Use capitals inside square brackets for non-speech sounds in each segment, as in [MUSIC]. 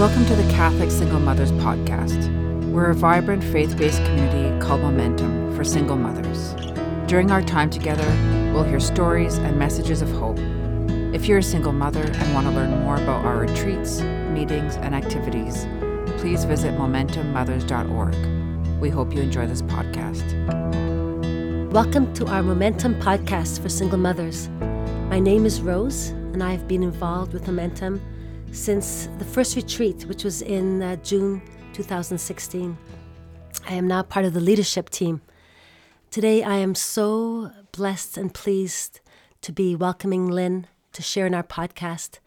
Welcome to the Catholic Single Mothers Podcast. We're a vibrant faith based community called Momentum for single mothers. During our time together, we'll hear stories and messages of hope. If you're a single mother and want to learn more about our retreats, meetings, and activities, please visit MomentumMothers.org. We hope you enjoy this podcast. Welcome to our Momentum podcast for single mothers. My name is Rose, and I have been involved with Momentum since the first retreat, which was in uh, June 2016. I am now part of the leadership team. Today, I am so blessed and pleased to be welcoming Lynn to share in our podcast.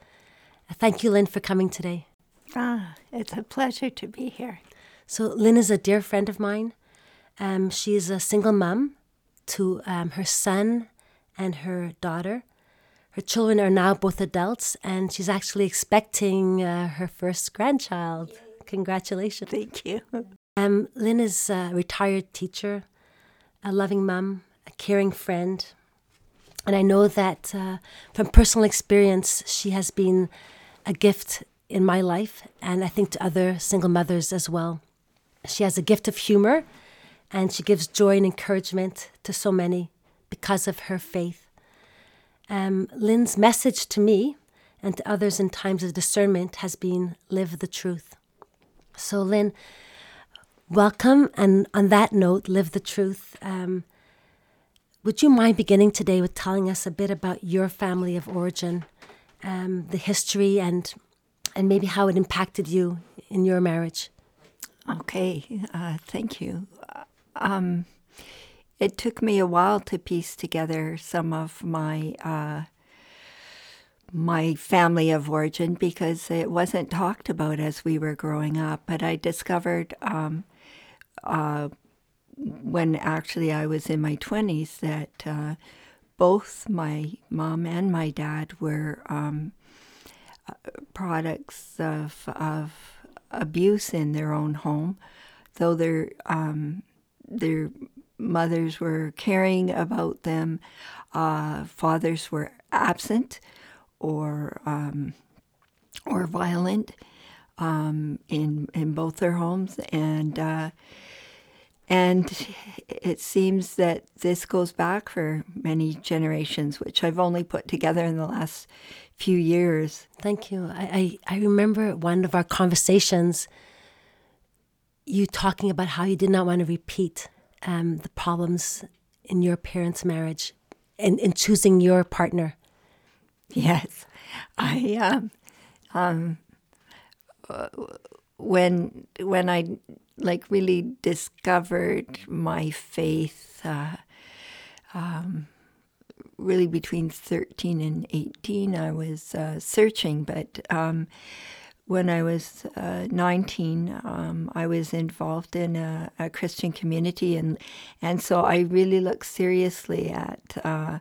Thank you, Lynn, for coming today. Ah, it's a pleasure to be here. So, Lynn is a dear friend of mine. Um, she is a single mom to um, her son and her daughter. Her children are now both adults, and she's actually expecting uh, her first grandchild. Congratulations. Thank you. Um, Lynn is a retired teacher, a loving mom, a caring friend. And I know that uh, from personal experience, she has been a gift in my life, and I think to other single mothers as well. She has a gift of humor, and she gives joy and encouragement to so many because of her faith. Um, Lynn's message to me and to others in times of discernment has been live the truth. So, Lynn, welcome. And on that note, live the truth. Um, would you mind beginning today with telling us a bit about your family of origin, um, the history, and and maybe how it impacted you in your marriage? Okay, uh, thank you. Um, it took me a while to piece together some of my uh, my family of origin because it wasn't talked about as we were growing up. But I discovered um, uh, when actually I was in my twenties that uh, both my mom and my dad were um, products of of abuse in their own home, though their um, their mothers were caring about them, uh, fathers were absent or um, or violent um, in in both their homes, and uh, and it seems that this goes back for many generations, which I've only put together in the last few years. Thank you. I, I, I remember one of our conversations. You talking about how you did not want to repeat um, the problems in your parents' marriage and in choosing your partner? Yes, I um, um, uh, when when I like really discovered my faith, uh, um, really between thirteen and eighteen, I was uh, searching, but um, when I was uh, 19, um, I was involved in a, a, Christian community, and and so I really looked seriously at uh,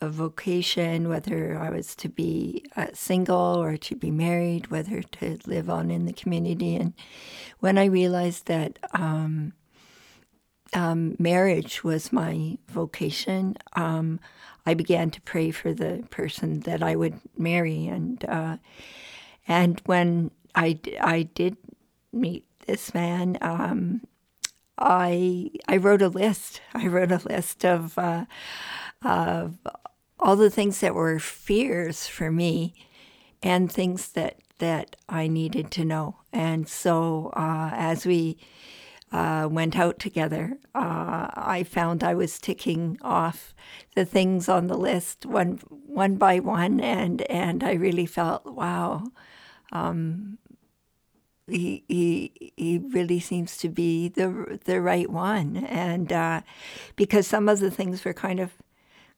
a vocation, whether I was to be uh, single or to be married, whether to live on in the community. And when I realized that um, um, marriage was my vocation, um, I began to pray for the person that I would marry, and uh, and when I, I did meet this man, um, I I wrote a list. [LAUGHS] I wrote a list of uh, of all the things that were fears for me, and things that that I needed to know. And so uh, as we uh, went out together, uh, I found I was ticking off the things on the list one one by one, and and I really felt wow um, he, he he really seems to be the the right one, and uh, because some of the things were kind of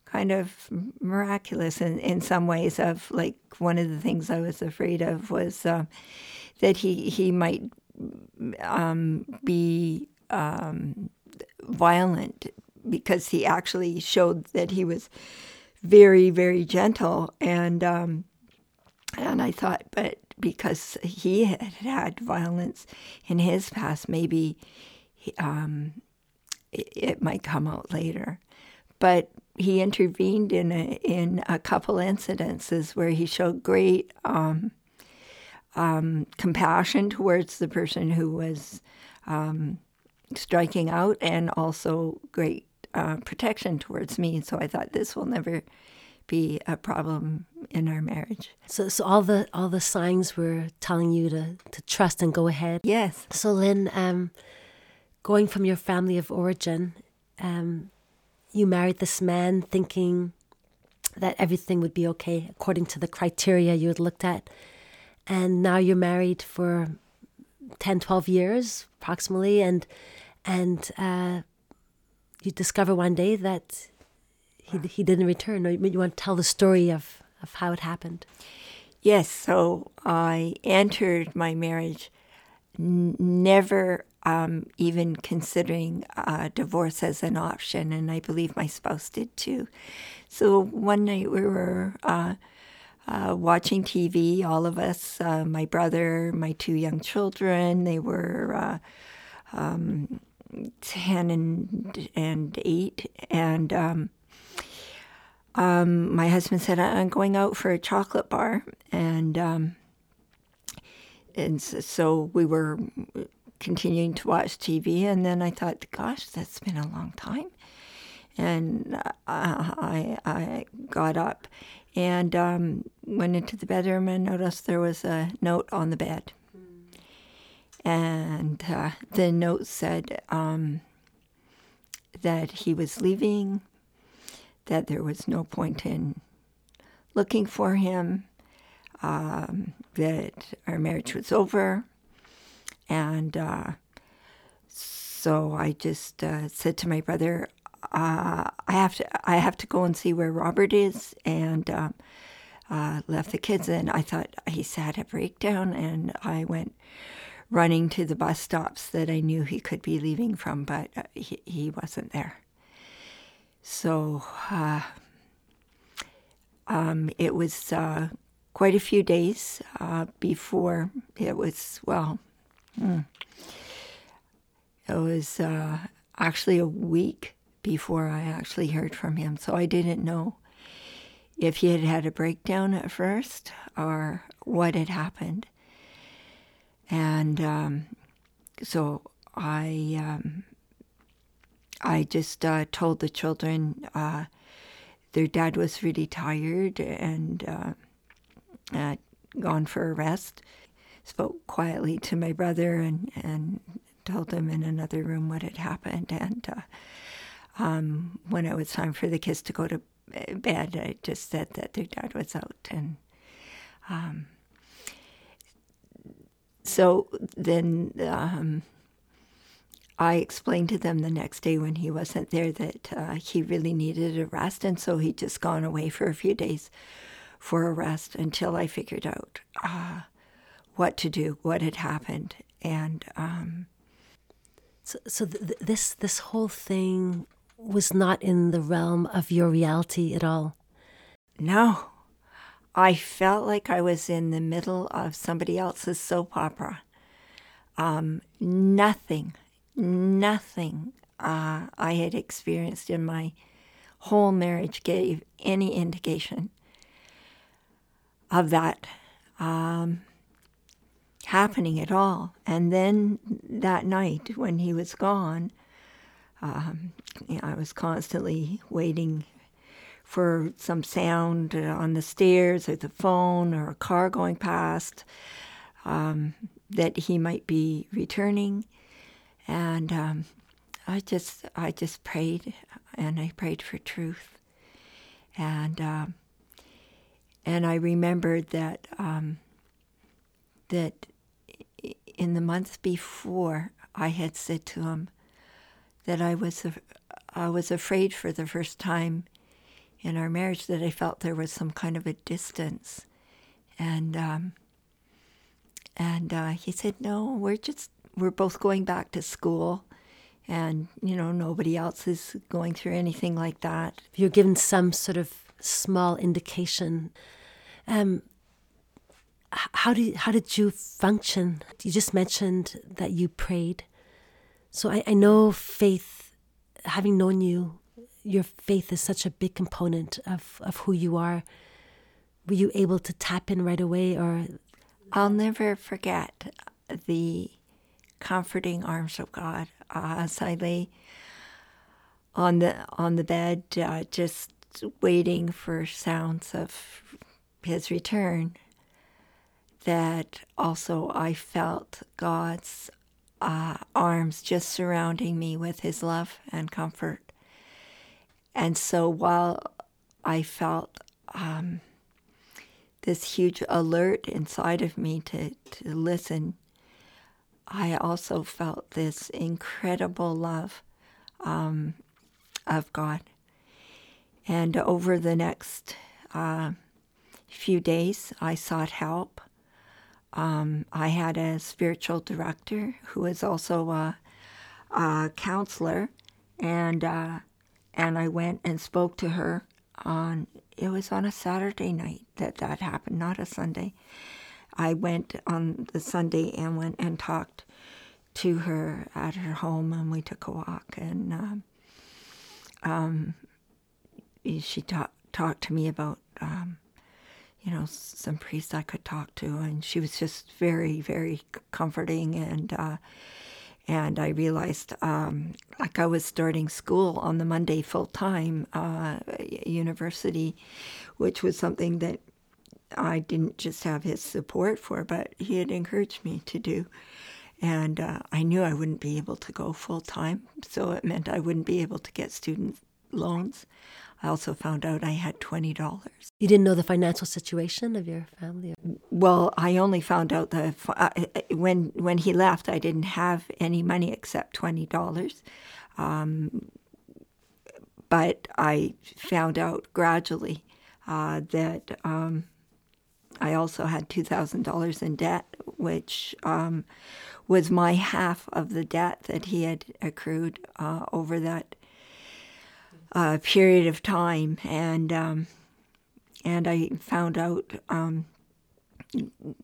kind of miraculous in, in some ways. Of like one of the things I was afraid of was uh, that he he might um, be um, violent because he actually showed that he was very very gentle and um, and I thought, but because he had had violence in his past, maybe um, it, it, might come out later. But he intervened in a, in a couple incidences where he showed great um, um, compassion towards the person who was um, striking out, and also great uh, protection towards me. So I thought this will never be a problem in our marriage. So, so all the all the signs were telling you to to trust and go ahead. Yes. So, Lynn, um, going from your family of origin, um, you married this man thinking that everything would be okay according to the criteria you had looked at, and now you're married for 10, 12 years approximately, and and uh, you discover one day that he he didn't return. You want to tell the story of of how it happened? Yes. So I entered my marriage n- never um, even considering divorce as an option, and I believe my spouse did too. So one night we were uh, uh, watching TV, all of us, uh, my brother, my two young children, they were uh, um, 10 and, and 8, and um, um, my husband said, I'm going out for a chocolate bar, and um, and so we were continuing to watch TV, and then I thought, gosh, that's been a long time. And I, I got up and um, went into the bedroom and noticed there was a note on the bed. And uh, the note said um, that he was leaving, that there was no point in looking for him, um, that our marriage was over, and uh, so I just uh, said to my brother, uh, "I have to, I have to go and see where Robert is," and uh, uh, left the kids. And I thought he's had a breakdown, and I went running to the bus stops that I knew he could be leaving from, but uh, he, he wasn't there. So um, it was quite a few days before it was well Mm. It was uh, actually a week before I actually heard from him, so I didn't know if he had had a breakdown at first or what had happened. And um, so I, um, I just uh, told the children uh, their dad was really tired and uh, gone for a rest spoke quietly to my brother and, and told him in another room what had happened. And uh, um, when it was time for the kids to go to bed, I just said that their dad was out. And um, so then um, I explained to them the next day when he wasn't there that uh, he really needed a rest. And so he'd just gone away for a few days for a rest until I figured out. Uh, what to do, what had happened, and um, so, so th- this this whole thing was not in the realm of your reality at all. No, I felt like I was in the middle of somebody else's soap opera. Um, nothing, nothing uh, I had experienced in my whole marriage gave any indication of that. Um, happening at all. And then that night when he was gone, um, you know, I was constantly waiting for some sound on the stairs or the phone or a car going past um, that he might be returning. And um, I just, I just prayed, and I prayed for truth. And um, and I remembered that um, that in the month before, I had said to him that I was I was afraid for the first time in our marriage that I felt there was some kind of a distance, and um, and uh, he said, "No, we're just we're both going back to school." And you know nobody else is going through anything like that. You're given some sort of small indication. Um, how did how did you function? You just mentioned that you prayed. So I, I know faith, having known you, your faith is such a big component of, of who you are. Were you able to tap in right away or I'll never forget the comforting arms of God uh, as I lay on the on the bed, uh, just waiting for sounds of His return. That also I felt God's uh, arms just surrounding me with His love and comfort. And so while I felt um, this huge alert inside of me to, to listen, I also felt this incredible love um, of God. And over the next uh, few days, I sought help. Um, I had a spiritual director who was also a, a counselor, and uh, and I went and spoke to her on. It was on a Saturday night that that happened, not a Sunday. I went on the Sunday and went and talked to her at her home, and we took a walk. And um, um, she ta- talked to me about, um, you know, some priests I could talk to, and she was just very, very comforting. And uh, and I realized, um, like I was starting school on the Monday full time uh, university, which was something that I didn't just have his support for, but he had encouraged me to do. And uh, I knew I wouldn't be able to go full time, so it meant I wouldn't be able to get student loans. I also found out I had twenty dollars. You didn't know the financial situation of your family. Well, I only found out that uh, when when he left, I didn't have any money except twenty dollars. Um, but I found out gradually uh, that um, I also had two thousand dollars in debt, which um, was my half of the debt that he had accrued uh, over that uh, period of time, and um, and I found out um,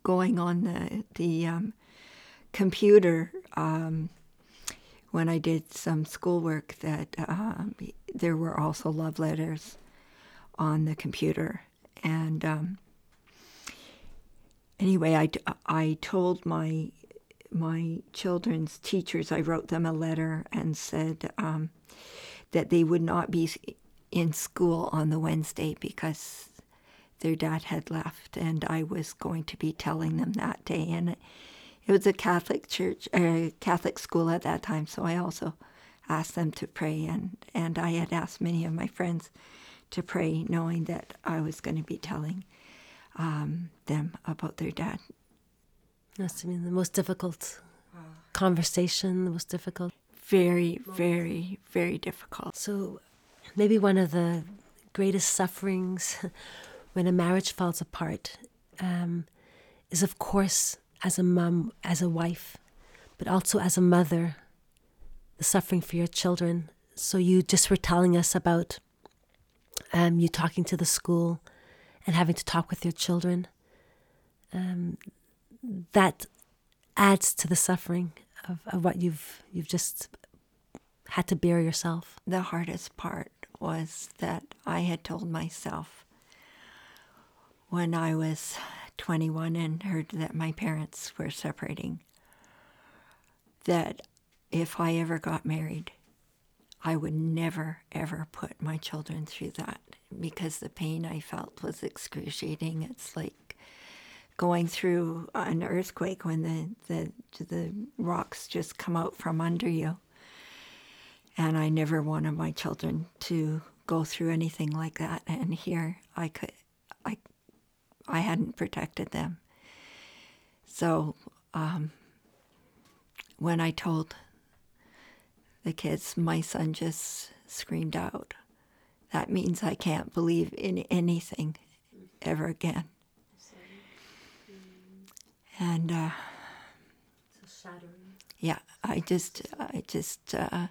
going on the the um, computer um, when I did some schoolwork that um, there were also love letters on the computer, and anyway, I, I told my my children's teachers, I wrote them a letter and said um, that they would not be in school on the Wednesday because their dad had left, and I was going to be telling them that day. And it was a Catholic church, a Catholic school at that time, so I also asked them to pray, and and I had asked many of my friends to pray, knowing that I was going to be telling um, them about their dad. That's have been the most difficult conversation, the most difficult. Very, very, very difficult. So, maybe one of the greatest sufferings [LAUGHS] when a marriage falls apart um, is, of course, as a mom, as a wife, but also as a mother, the suffering for your children. So, you just were telling us about um, you talking to the school and having to talk with your children. Um, that adds to the suffering of, of what you've you've just had to bear yourself. The hardest part was that I had told myself when I was 21 and heard that my parents were separating that if I ever got married, I would never, ever put my children through that because the pain I felt was excruciating. It's like going through an earthquake when the, the, the rocks just come out from under you. And I never wanted my children to go through anything like that. And here I could, I, I hadn't protected them. So um, when I told the kids, my son just screamed out, That means I can't believe in anything ever again. And uh, yeah, I just, I just uh,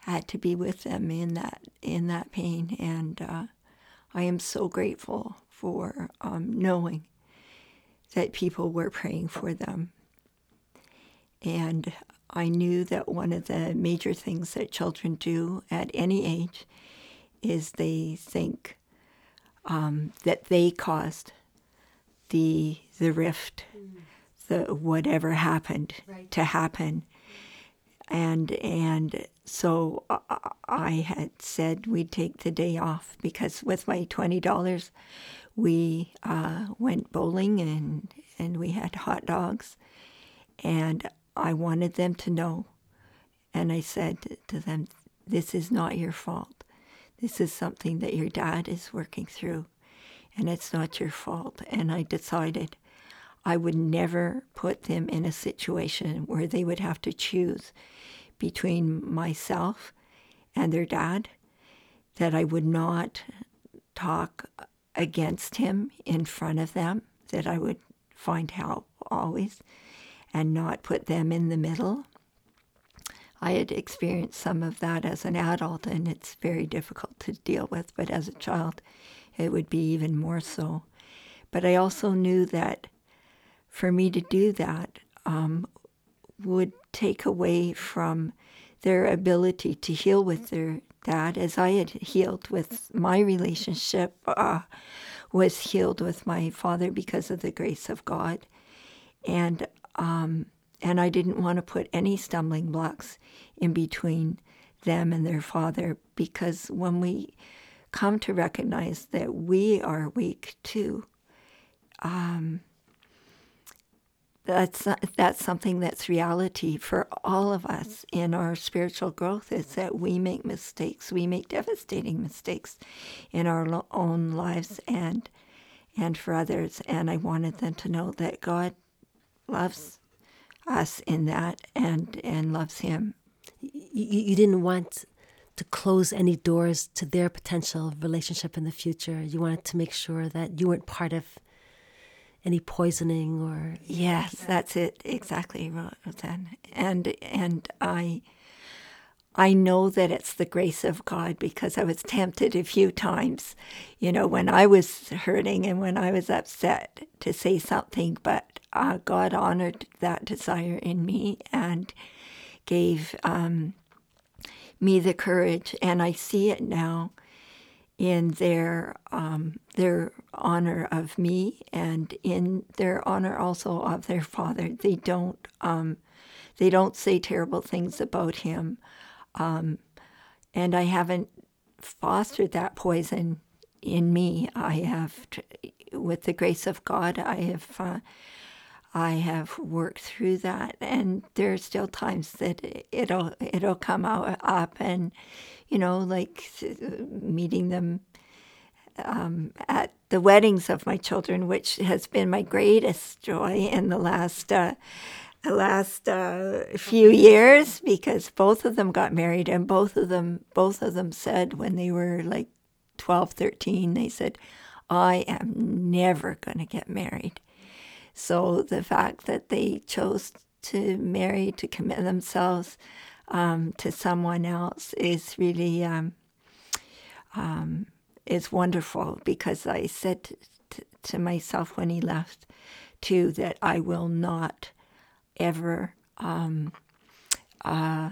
had to be with them in that, in that pain, and uh, I am so grateful for um, knowing that people were praying for them. And I knew that one of the major things that children do at any age is they think um, that they caused the the rift, the whatever happened Right. to happen, and and so I- I had said we'd take the day off because with my twenty dollars, we uh, went bowling and and we had hot dogs, and I wanted them to know, and I said to them, "This is not your fault. This is something that your dad is working through, and it's not your fault." And I decided I would never put them in a situation where they would have to choose between myself and their dad, that I would not talk against him in front of them, that I would find help always and not put them in the middle. I had experienced some of that as an adult, and it's very difficult to deal with, but as a child, it would be even more so. But I also knew that for me to do that um, would take away from their ability to heal with their dad, as I had healed with my relationship, uh, was healed with my father because of the grace of God, and um, and I didn't want to put any stumbling blocks in between them and their father because when we come to recognize that we are weak too, um, that's that's something that's reality for all of us in our spiritual growth is that we make mistakes. We make devastating mistakes in our own lives and and for others. And i wanted them to know that god loves us in that and and loves him You, you didn't want to close any doors to their potential relationship in the future. You wanted to make sure that you weren't part of any poisoning or Yes, that's it exactly, Roseanne. And and I I know that it's the grace of God because I was tempted a few times, you know, when I was hurting and when I was upset to say something, but uh, God honored that desire in me and gave um, me the courage, and I see it now in their um, their honor of me and in their honor also of their father. They don't um, they don't say terrible things about him, um, and I haven't fostered that poison in me. I have, with the grace of God, I have. Uh, I have worked through that, and there are still times that it'll it'll come out up, and you know, like meeting them um, at the weddings of my children, which has been my greatest joy in the last uh, the last uh, few years, because both of them got married, and both of them both of them said when they were like 12, 13, they said, "I am never going to get married." So the fact that they chose to marry, to commit themselves um, to someone else is really um, um, is wonderful because I said t- t- to myself when he left, too, that I will not ever um, uh,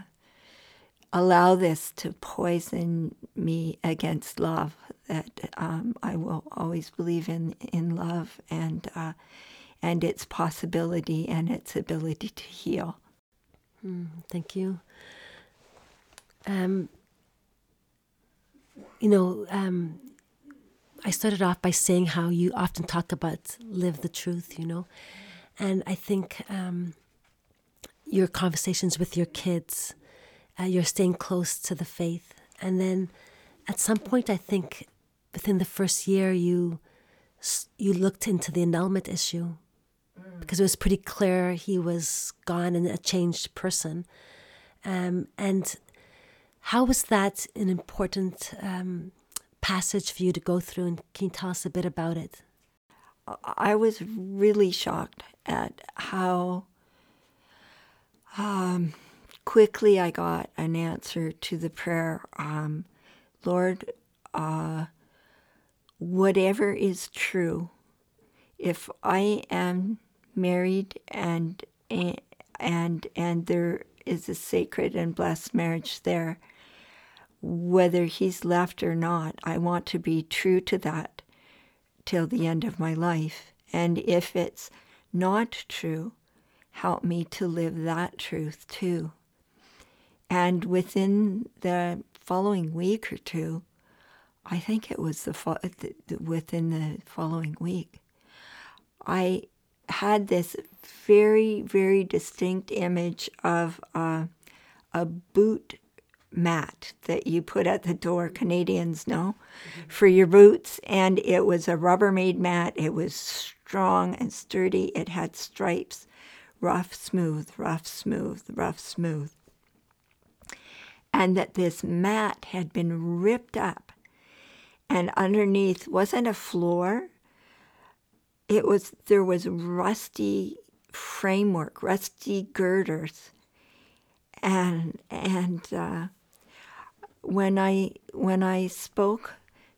allow this to poison me against love. That um, I will always believe in in love and uh, and its possibility and its ability to heal. Thank you. Um, you know, um, I started off by saying how you often talk about live the truth, you know, and I think um, your conversations with your kids, uh, you're staying close to the faith, and then at some point, I think within the first year, you you looked into the annulment issue because it was pretty clear he was gone and a changed person. Um, and how was that an important um, passage for you to go through? And can you tell us a bit about it? I was really shocked at how um, quickly I got an answer to the prayer um, Lord, uh, whatever is true, if I am married and and and there is a sacred and blessed marriage there, whether he's left or not, I want to be true to that till the end of my life. And if it's not true, help me to live that truth too. And within the following week or two, I think it was the fo- within the following week, I had this very, very distinct image of uh, a boot mat that you put at the door, Canadians know, mm-hmm. for your boots. And it was a Rubbermaid mat. It was strong and sturdy. It had stripes, rough, smooth, rough, smooth, rough, smooth. And that this mat had been ripped up. And underneath wasn't a floor. It was there was rusty framework, rusty girders, and and uh, when I when I spoke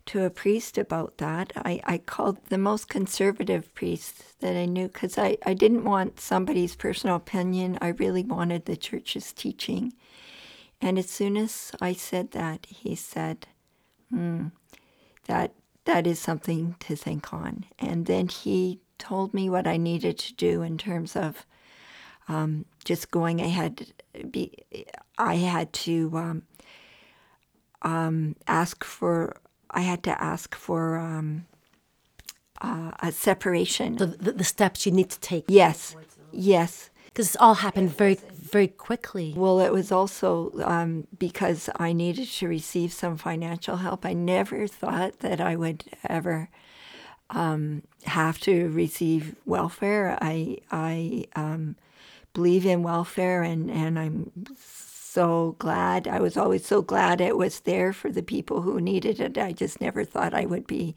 to a priest about that, I, I called the most conservative priest that I knew because I, I didn't want somebody's personal opinion. I really wanted the church's teaching. And as soon as I said that, he said, hmm, that that is something to think on. And then he told me what I needed to do in terms of um, just going ahead. Be, I had to um, um, ask for. I had to ask for um, uh, a separation. The, the, the, steps you need to take. Yes, yes. Because it all happened very, very quickly. Well, it was also um, because I needed to receive some financial help. I never thought that I would ever um, have to receive welfare. I I um, believe in welfare, and and I'm so glad. I was always so glad it was there for the people who needed it. I just never thought I would be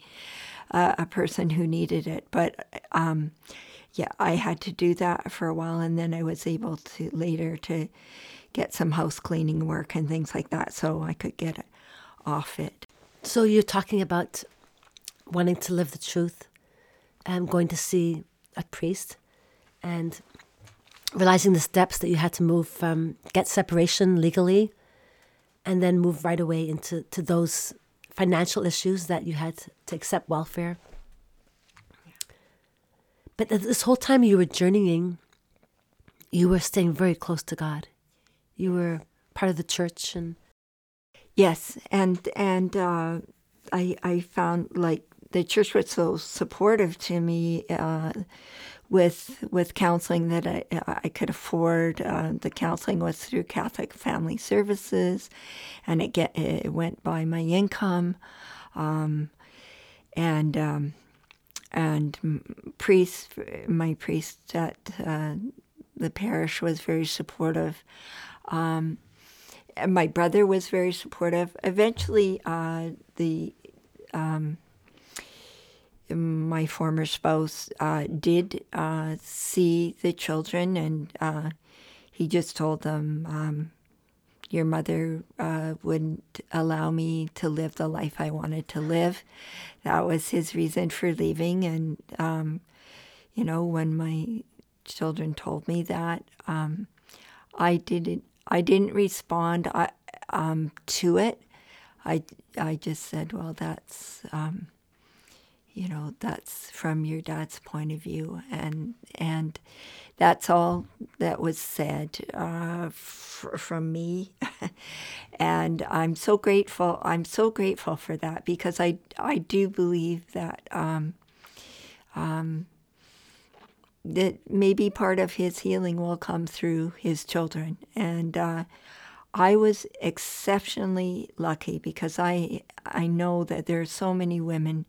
uh, a person who needed it. But um, yeah, I had to do that for a while, and then I was able to later to get some house cleaning work and things like that, so I could get off it. So you're talking about wanting to live the truth, and going to see a priest, and realizing the steps that you had to move from get separation legally and then move right away into to those financial issues that you had to accept welfare. But this whole time you were journeying, you were staying very close to God. You were part of the church and yes, and and uh, I I found like the church was so supportive to me. Uh, with with counseling that I, I could afford. Uh, the counseling was through Catholic Family Services, and it get it went by my income, um, and um, and priest my priest at uh, the parish was very supportive. Um, my brother was very supportive. Eventually, uh, the um, my former spouse uh, did uh, see the children, and uh, he just told them, um, Your mother uh, wouldn't allow me to live the life I wanted to live. That was his reason for leaving. And, um, you know, when my children told me that, um, I didn't. I didn't respond uh, um, to it. I I just said, well, that's um, you know that's from your dad's point of view and and that's all that was said uh, f- from me. [LAUGHS] And i'm so grateful i'm so grateful for that because i i do believe that um, um, that maybe part of his healing will come through his children. And uh, I was exceptionally lucky because I I know that there are so many women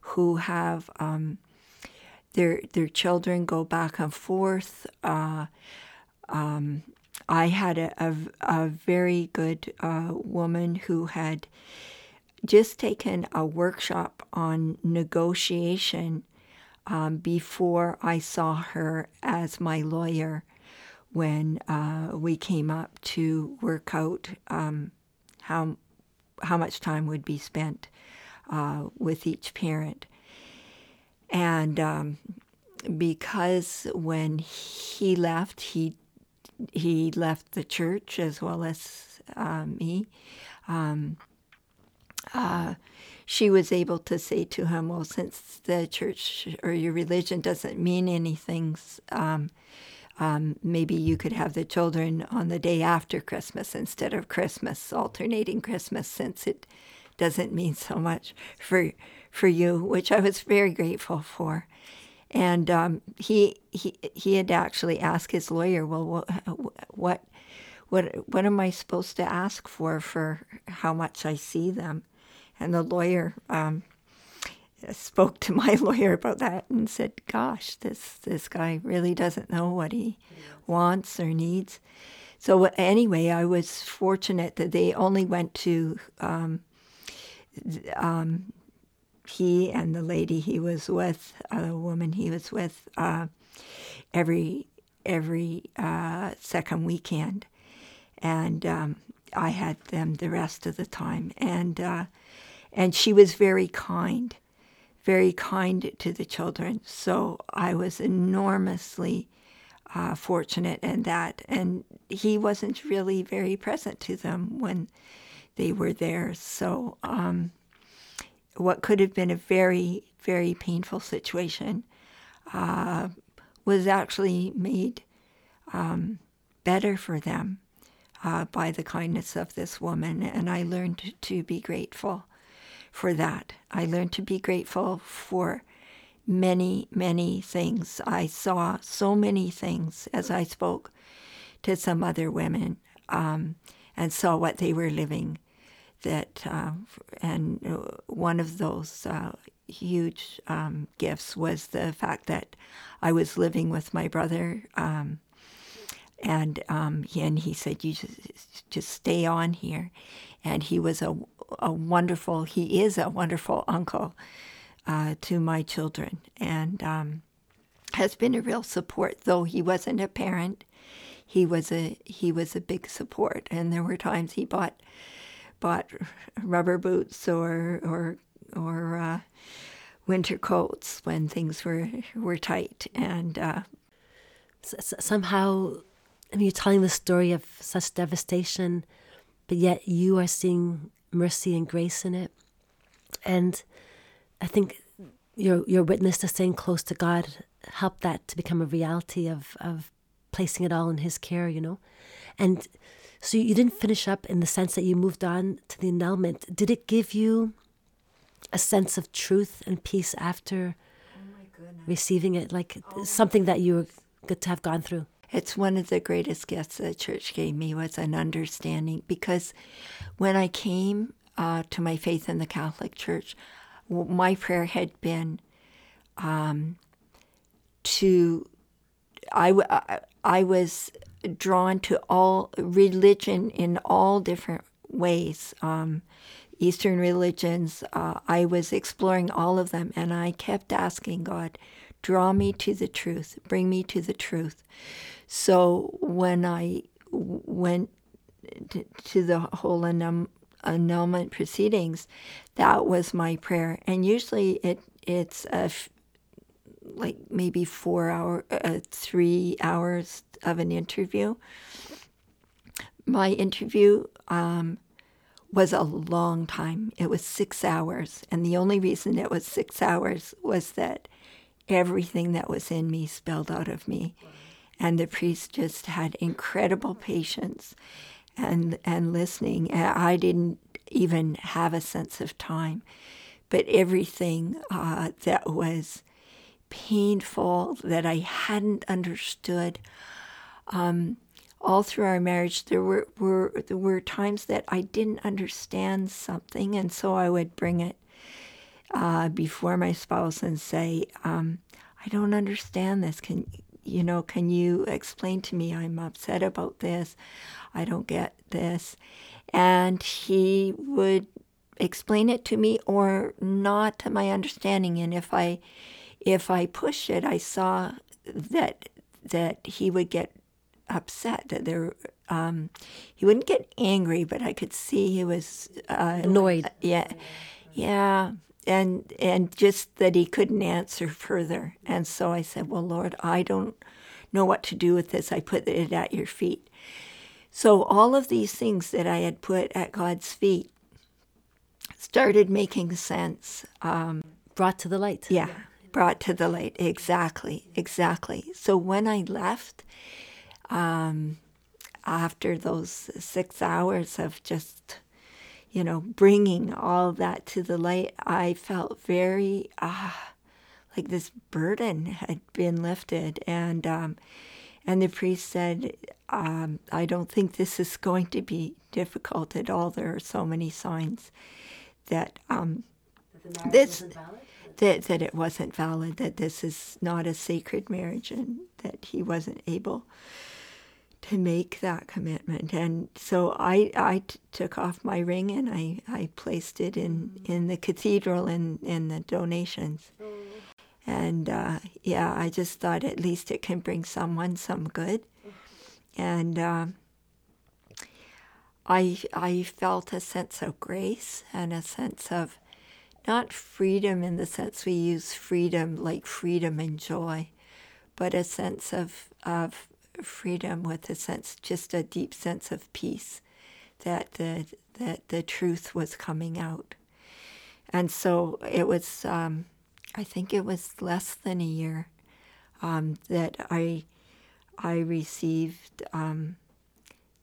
who have um, their their children go back and forth. Uh, um, I had a, a, a very good uh, woman who had just taken a workshop on negotiation um, before I saw her as my lawyer when uh, we came up to work out um, how how much time would be spent uh, with each parent. And um, because when he left, he he left the church as well as uh, me. Um, uh, she was able to say to him, "Well, since the church or your religion doesn't mean anything, um, um, maybe you could have the children on the day after Christmas instead of Christmas, alternating Christmas, since it doesn't mean so much for for you." Which I was very grateful for. And um, he he he had actually asked his lawyer, "Well, what, what what am I supposed to ask for for how much I see them?" And the lawyer um, spoke to [LAUGHS] my lawyer about that and said, "Gosh, this this guy really doesn't know what he wants or needs." So anyway, I was fortunate that they only went to um, um, he and the lady he was with, uh, the woman he was with, uh, every every uh, second weekend, and um, I had them the rest of the time, and uh, and she was very kind, very kind to the children. So I was enormously uh, fortunate in that, and he wasn't really very present to them when they were there. So. Um, what could have been a very, very painful situation uh, was actually made um, better for them uh, by the kindness of this woman. And I learned to, be grateful for that. I learned to be grateful for many, many things. I saw so many things as I spoke to some other women um, and saw what they were living that, uh, and uh, one of those uh, huge um, gifts was the fact that I was living with my brother, um, and um, he, and he said, "You just just stay on here," and he was a a wonderful. He is a wonderful uncle uh, to my children, and um, has been a real support. Though he wasn't a parent, he was a he was a big support, and there were times he bought bought [LAUGHS] rubber boots or or or uh, winter coats when things were were tight. And uh, somehow I mean you're telling the story of such devastation but yet you are seeing mercy and grace in it. And I think your your witness to staying close to God helped that to become a reality of of placing it all in his care you know? And so you didn't finish up in the sense that you moved on to the annulment. Did it give you a sense of truth and peace after oh receiving it? Like oh something that you were good to have gone through? It's one of the greatest gifts the church gave me was an understanding because when I came uh, to my faith in the Catholic Church, my prayer had been um, to I, I, was drawn to all religion in all different ways. Um, Eastern religions, uh, I was exploring all of them, and I kept asking God, draw me to the truth, bring me to the truth. So when I went to the whole annul- annulment proceedings, that was my prayer. And usually it it's a like maybe four hour, uh, three hours of an interview. My interview um, was a long time. It was six hours, and the only reason it was six hours was that everything that was in me spilled out of me, and the priest just had incredible patience and and listening. I didn't even have a sense of time, but everything uh, that was painful that I hadn't understood. Um, all through our marriage, there were, were there were times that I didn't understand something, and so I would bring it uh, before my spouse and say, um, "I don't understand this. Can you know? Can you explain to me? I'm upset about this. I don't get this." And he would explain it to me or not to my understanding. And if I if I pushed it, I saw that that he would get upset. That there, um, he wouldn't get angry, but I could see he was uh, annoyed. Yeah, yeah, and and just that he couldn't answer further. And so I said, "Well, Lord, I don't know what to do with this. I put it at your feet." So all of these things that I had put at God's feet started making sense. Um, Brought to the light. yeah, brought to the light. Exactly, exactly. So when I left, um, after those six hours of just, you know, bringing all that to the light, I felt very, ah, like this burden had been lifted. And, um, and the priest said, um, I don't think this is going to be difficult at all. There are so many signs that um, this that that it wasn't valid, that this is not a sacred marriage, and that he wasn't able to make that commitment. And so I I t- took off my ring and I, I placed it in, in the cathedral in, in the donations. And uh, yeah, I just thought at least it can bring someone some good. And uh, I I felt a sense of grace and a sense of not freedom in the sense we use freedom like freedom and joy, but a sense of of freedom with a sense just a deep sense of peace that the that the truth was coming out. And so it was um, I think it was less than a year um, that I I received um,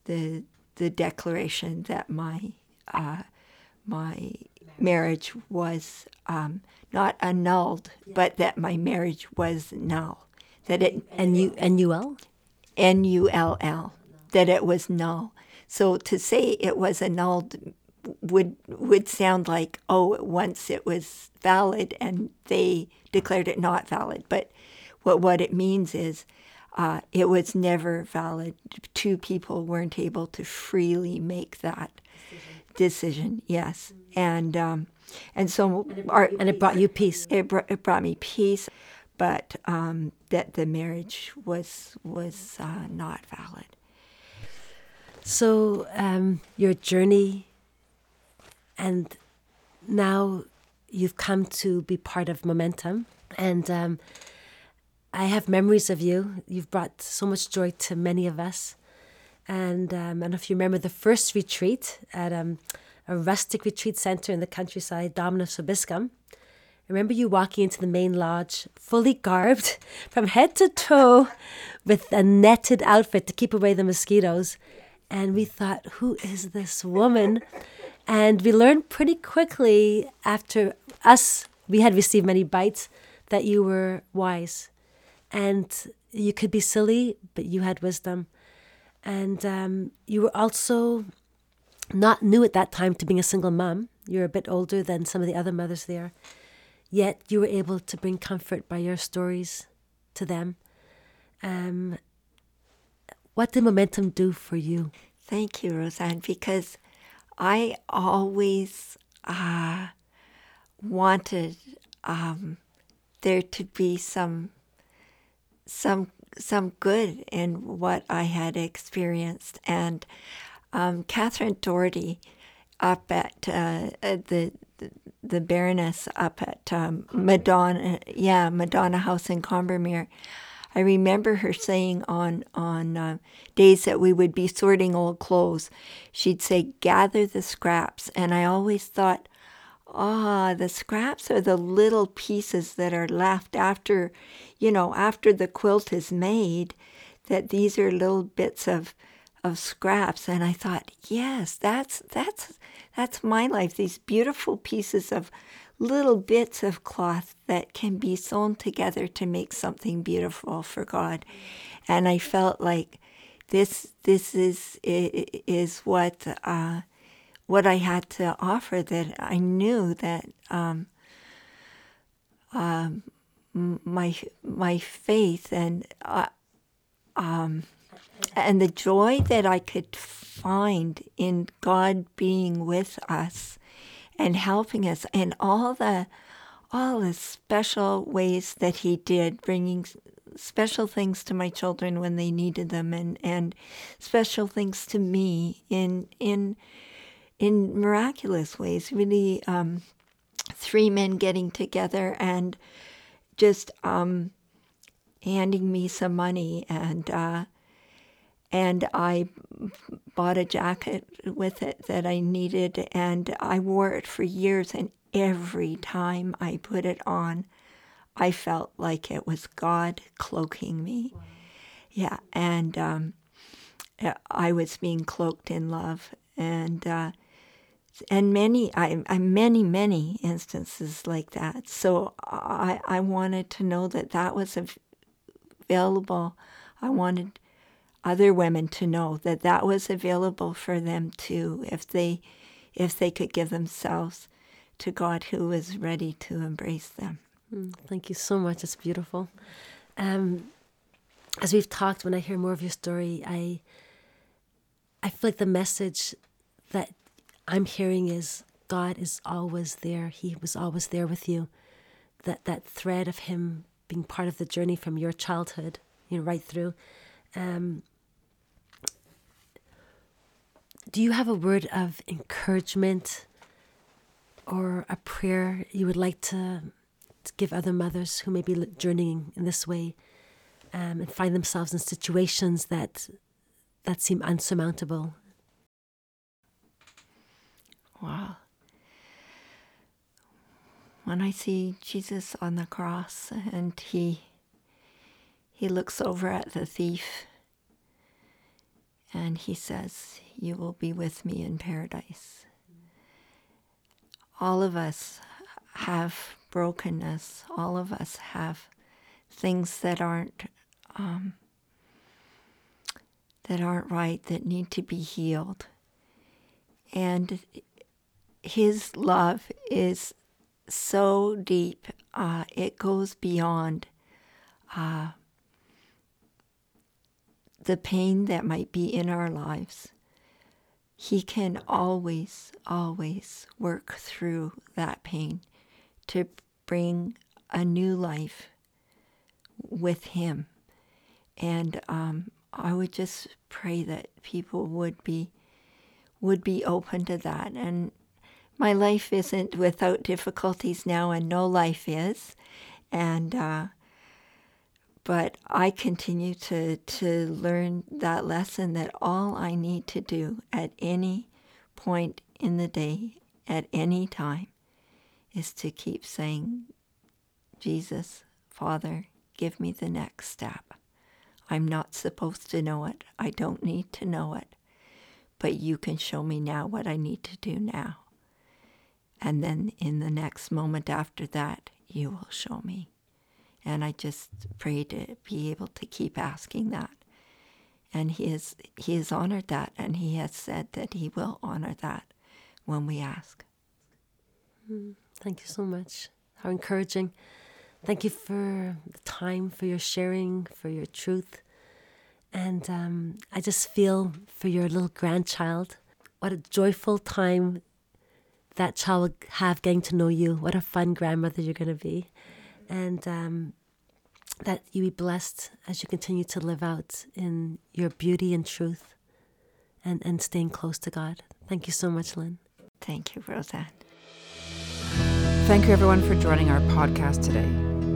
the the declaration that my uh, my marriage was um, not annulled, but that my marriage was null. That it And you and UL? N U L L. That it was null. So to say it was annulled would would sound like oh once it was valid and they declared it not valid. But what what it means is uh, it was never valid. Two people weren't able to freely make that decision. yes, and um, and so our, And it brought you peace. it, br- it brought me peace, but um, that the marriage was was uh, not valid. So um, your journey, and now you've come to be part of Momentum, and um, I have memories of you. You've brought so much joy to many of us, and um, I don't know if you remember the first retreat at um, a rustic retreat center in the countryside, Dominus Vobiscum. I remember you walking into the main lodge, fully garbed [LAUGHS] from head to toe, with a netted outfit to keep away the mosquitoes. And we thought, who is this woman? And we learned pretty quickly after us, we had received many bites, that you were wise. And you could be silly, but you had wisdom. And um, you were also not new at that time to being a single mom. You're a bit older than some of the other mothers there. Yet you were able to bring comfort by your stories to them. Um, what did momentum do for you? Thank you, Roseanne, because I always uh, wanted um, there to be some some some good in what I had experienced, and um, Catherine Doherty up at uh, the the Baroness up at um, Madonna, yeah, Madonna House in Combermere. I remember her saying on on uh, days that we would be sorting old clothes, she'd say, "Gather the scraps," and I always thought, ah, the scraps are the little pieces that are left after, you know, after the quilt is made. That these are little bits of of scraps, and I thought, yes, that's that's that's my life. These beautiful pieces of little bits of cloth that can be sewn together to make something beautiful for God. And I felt like this this is is what uh, what I had to offer. That I knew that um, um, my my faith and uh, um, and the joy that I could find in God being with us and helping us and all the all the special ways that he did bringing special things to my children when they needed them and and special things to me in in in miraculous ways really um, three men getting together and just um, handing me some money and uh, and I bought a jacket with it that I needed, and I wore it for years. And every time I put it on, I felt like it was God cloaking me. Yeah, and um, I was being cloaked in love, and uh, and many, I, I many many instances like that. So I I wanted to know that that was available. I wanted other women to know that that was available for them too, if they if they could give themselves to God, who was ready to embrace them. Mm, thank you so much. It's beautiful. Um, as we've talked, when I hear more of your story, I I feel like the message that I'm hearing is God is always there. He was always there with you. That that thread of Him being part of the journey from your childhood, you know, right through. Um, do you have a word of encouragement or a prayer you would like to, to give other mothers who may be journeying in this way um, and find themselves in situations that that seem unsurmountable? Wow. When I see Jesus on the cross and he he looks over at the thief and he says, You will be with me in paradise. All of us have brokenness, all of us have things that aren't um, that aren't right that need to be healed and his love is so deep uh, it goes beyond uh, the pain that might be in our lives he can always always work through that pain to bring a new life with Him. And um, I would just pray that people would be would be open to that. And my life isn't without difficulties now, and no life is. And uh, but I continue to to learn that lesson that all I need to do at any point in the day, at any time, is to keep saying, Jesus, Father, give me the next step. I'm not supposed to know it. I don't need to know it. But you can show me now what I need to do now. And then in the next moment after that, you will show me. And I just pray to be able to keep asking that. And he has, he has honored that, and he has said that he will honor that when we ask. Mm, thank you so much. How encouraging. Thank you for the time, for your sharing, for your truth. And um, I just feel for your little grandchild, what a joyful time that child will have getting to know you. What a fun grandmother you're going to be. And um, that you be blessed as you continue to live out in your beauty and truth and, and staying close to God. Thank you so much, Lynn. Thank you, Roseanne. Thank you, everyone, for joining our podcast today.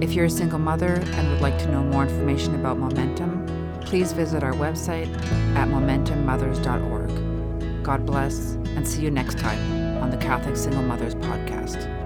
If you're a single mother and would like to know more information about Momentum, please visit our website at momentummothers.org. God bless, and see you next time on the Catholic Single Mothers Podcast.